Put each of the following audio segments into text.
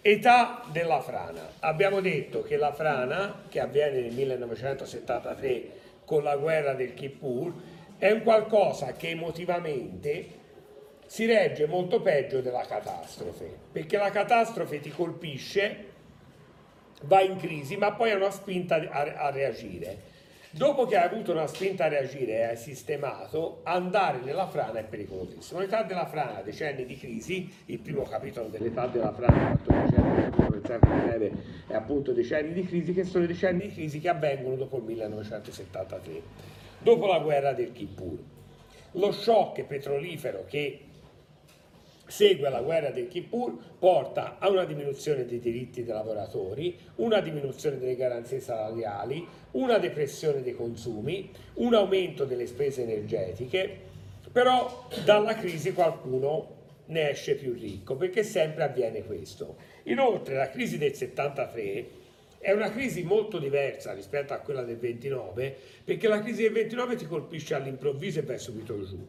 Età della frana. Abbiamo detto che la frana, che avviene nel 1973 con la guerra del Kippur, è un qualcosa che emotivamente si regge molto peggio della catastrofe, perché la catastrofe ti colpisce, va in crisi, ma poi ha una spinta a, a reagire. Dopo che hai avuto una spinta a reagire e hai sistemato, andare nella frana è pericolosissimo. L'età della frana, decenni di crisi, il primo capitolo dell'età della frana, 14 breve, è appunto decenni di crisi, che sono decenni di crisi che avvengono dopo il 1973, dopo la guerra del Kippur. Lo shock petrolifero che segue la guerra del Kippur porta a una diminuzione dei diritti dei lavoratori, una diminuzione delle garanzie salariali, una depressione dei consumi, un aumento delle spese energetiche, però dalla crisi qualcuno ne esce più ricco, perché sempre avviene questo. Inoltre la crisi del 73 è una crisi molto diversa rispetto a quella del 29, perché la crisi del 29 ti colpisce all'improvviso e vai subito giù.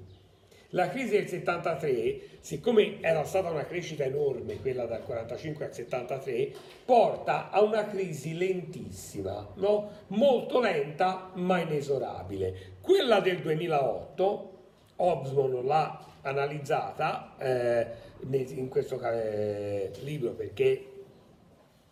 La crisi del 73, siccome era stata una crescita enorme, quella dal 45 al 73, porta a una crisi lentissima, no? molto lenta ma inesorabile. Quella del 2008, Hobsbawm l'ha analizzata eh, in questo eh, libro perché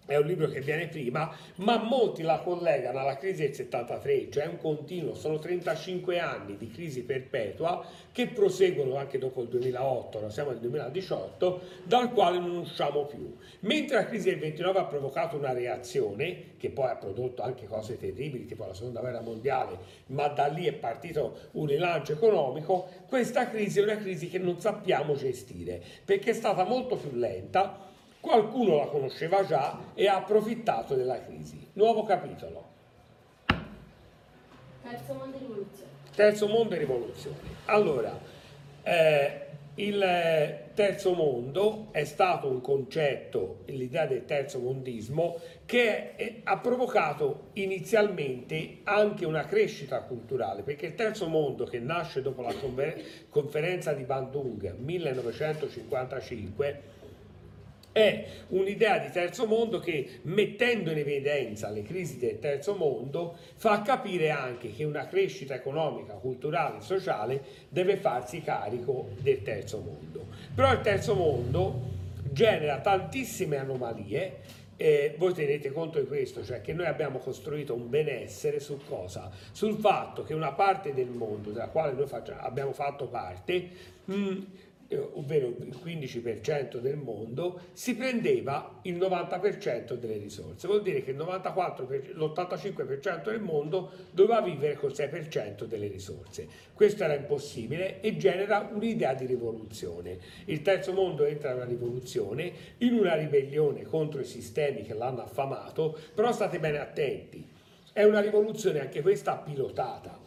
è un libro che viene prima, ma molti la collegano alla crisi del 73, cioè un continuo, sono 35 anni di crisi perpetua che proseguono anche dopo il 2008, ora siamo nel 2018, dal quale non usciamo più. Mentre la crisi del 29 ha provocato una reazione, che poi ha prodotto anche cose terribili, tipo la seconda guerra mondiale, ma da lì è partito un rilancio economico, questa crisi è una crisi che non sappiamo gestire, perché è stata molto più lenta, Qualcuno la conosceva già e ha approfittato della crisi. Nuovo capitolo. Terzo mondo e rivoluzione. Terzo mondo e rivoluzione. Allora, eh, il terzo mondo è stato un concetto, l'idea del terzo mondismo, che è, ha provocato inizialmente anche una crescita culturale, perché il terzo mondo che nasce dopo la conferenza di Bandung 1955 è un'idea di terzo mondo che mettendo in evidenza le crisi del terzo mondo fa capire anche che una crescita economica, culturale e sociale deve farsi carico del terzo mondo. Però il terzo mondo genera tantissime anomalie eh, voi tenete conto di questo, cioè che noi abbiamo costruito un benessere su cosa? Sul fatto che una parte del mondo della quale noi facciamo, abbiamo fatto parte mh, ovvero il 15% del mondo, si prendeva il 90% delle risorse. Vuol dire che l'85% del mondo doveva vivere col 6% delle risorse. Questo era impossibile e genera un'idea di rivoluzione. Il terzo mondo entra in una rivoluzione, in una ribellione contro i sistemi che l'hanno affamato, però state bene attenti, è una rivoluzione anche questa pilotata,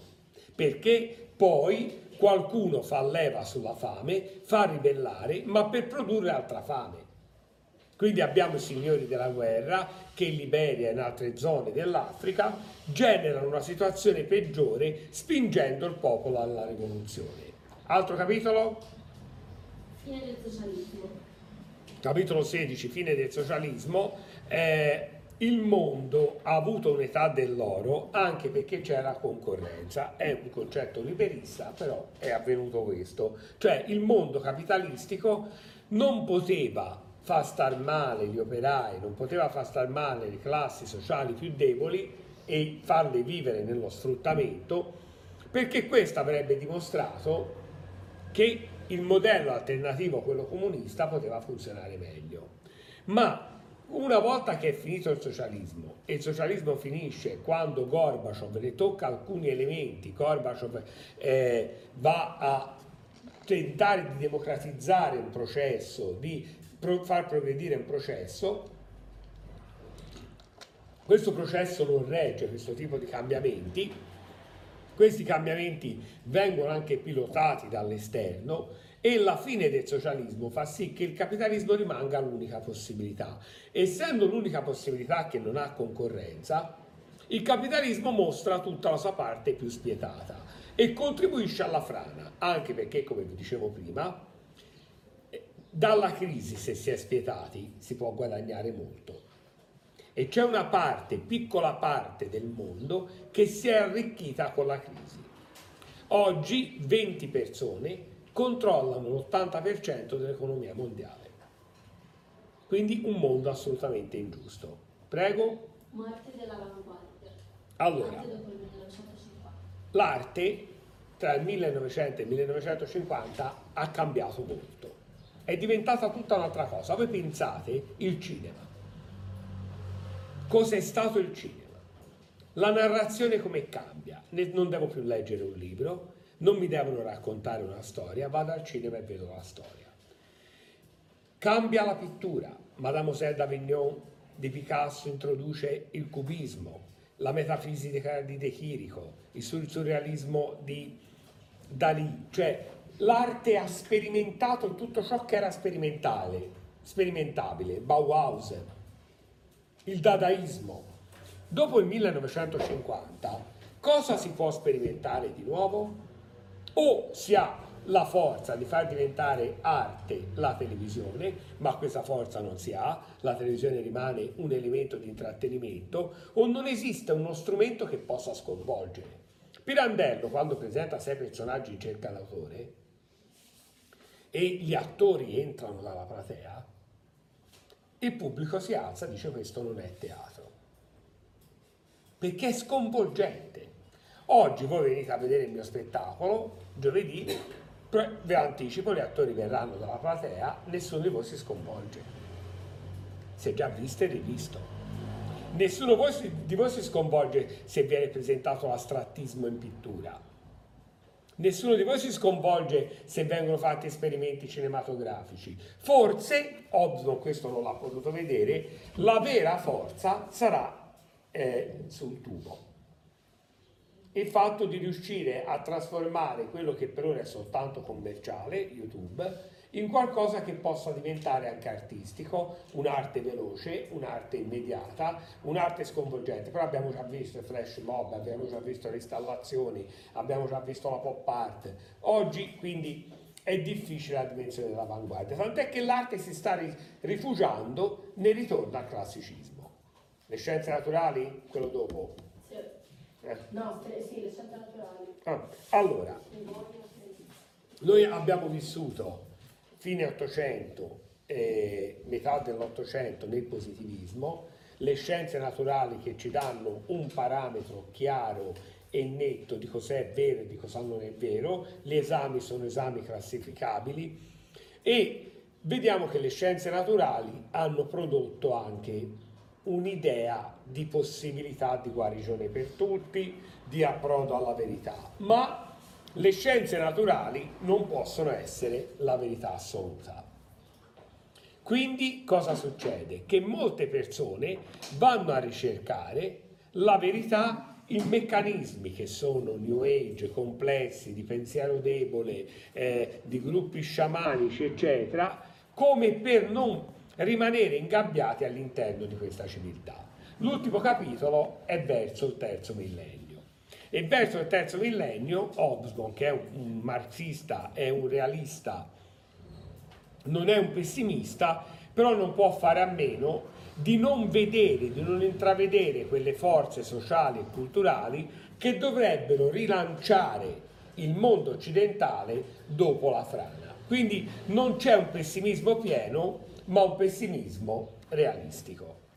perché poi qualcuno fa leva sulla fame, fa ribellare, ma per produrre altra fame. Quindi abbiamo i signori della guerra che in Liberia e in altre zone dell'Africa generano una situazione peggiore spingendo il popolo alla rivoluzione. Altro capitolo? Fine del socialismo. Capitolo 16, fine del socialismo. Eh, il mondo ha avuto un'età dell'oro anche perché c'era concorrenza, è un concetto liberista, però è avvenuto questo, cioè il mondo capitalistico non poteva far star male gli operai, non poteva far star male le classi sociali più deboli e farle vivere nello sfruttamento, perché questo avrebbe dimostrato che il modello alternativo a quello comunista poteva funzionare meglio. Ma una volta che è finito il socialismo, e il socialismo finisce quando Gorbaciov ne tocca alcuni elementi, Gorbaciov eh, va a tentare di democratizzare un processo, di pro far progredire un processo, questo processo non regge questo tipo di cambiamenti, questi cambiamenti vengono anche pilotati dall'esterno e la fine del socialismo fa sì che il capitalismo rimanga l'unica possibilità. Essendo l'unica possibilità che non ha concorrenza, Il capitalismo mostra tutta la sua parte più spietata e contribuisce alla frana, anche perché, come vi dicevo prima, dalla crisi, se si è spietati, si può guadagnare molto. E c'è una parte, piccola parte del mondo che si è arricchita con la crisi. Oggi 20 persone controllano l'80% dell'economia mondiale. Quindi un mondo assolutamente ingiusto. Prego. Morte dell'avanguardia. Allora, Anche dopo il 1950. l'arte tra il 1900 e il 1950 ha cambiato molto. È diventata tutta un'altra cosa. Voi pensate il cinema. Cos'è stato il cinema? La narrazione come cambia? Non devo più leggere un libro, non mi devono raccontare una storia, vado al cinema e vedo la storia. Cambia la pittura. Mademoiselle d'Avignon di Picasso introduce il cubismo, la metafisica di De Chirico, il sur- surrealismo di Dalì, cioè l'arte ha sperimentato tutto ciò che era sperimentale, sperimentabile, Bauhaus, il dadaismo. Dopo il 1950, cosa si può sperimentare di nuovo? O si ha la forza di far diventare arte la televisione, ma questa forza non si ha, la televisione rimane un elemento di intrattenimento, o non esiste uno strumento che possa sconvolgere. Pirandello, quando presenta sei personaggi in cerca d'autore e gli attori entrano dalla platea, il pubblico si alza e dice questo non è teatro, perché è sconvolgente. Oggi voi venite a vedere il mio spettacolo, giovedì, vi anticipo, gli attori verranno dalla platea, nessuno di voi si sconvolge. È già visto e rivisto. Nessuno di voi si sconvolge se viene presentato l'astrattismo in pittura. Nessuno di voi si sconvolge se vengono fatti esperimenti cinematografici. Forse, Hobsbawm questo non l'ha potuto vedere, la vera forza sarà eh, sul tubo. Il fatto di riuscire a trasformare quello che per ora è soltanto commerciale, YouTube, in qualcosa che possa diventare anche artistico, un'arte veloce, un'arte immediata, un'arte sconvolgente. Però abbiamo già visto i flash mob, abbiamo già visto le installazioni, abbiamo già visto la pop art. Oggi quindi è difficile la dimensione dell'avanguardia, tant'è che l'arte si sta ri- rifugiando nel ritorno al classicismo. Le scienze naturali, quello dopo. Eh. No, sì, le scienze naturali. Ah, allora, noi abbiamo vissuto fine 800 e metà dell'Ottocento nel positivismo, le scienze naturali che ci danno un parametro chiaro e netto di cos'è vero e di cosa non è vero, gli esami sono esami classificabili e vediamo che le scienze naturali hanno prodotto anche un'idea di possibilità di guarigione per tutti, di approdo alla verità, ma le scienze naturali non possono essere la verità assoluta. Quindi cosa succede? Che molte persone vanno a ricercare la verità in meccanismi che sono new age, complessi, di pensiero debole, eh, di gruppi sciamanici, eccetera, come per non rimanere ingabbiati all'interno di questa civiltà. L'ultimo capitolo è verso il terzo millennio. E verso il terzo millennio, Hobsbawm, che è un, marxista, è un realista, non è un pessimista, però non può fare a meno di non vedere, di non intravedere quelle forze sociali e culturali che dovrebbero rilanciare il mondo occidentale dopo la frana. Quindi non c'è un pessimismo pieno, ma un pessimismo realistico.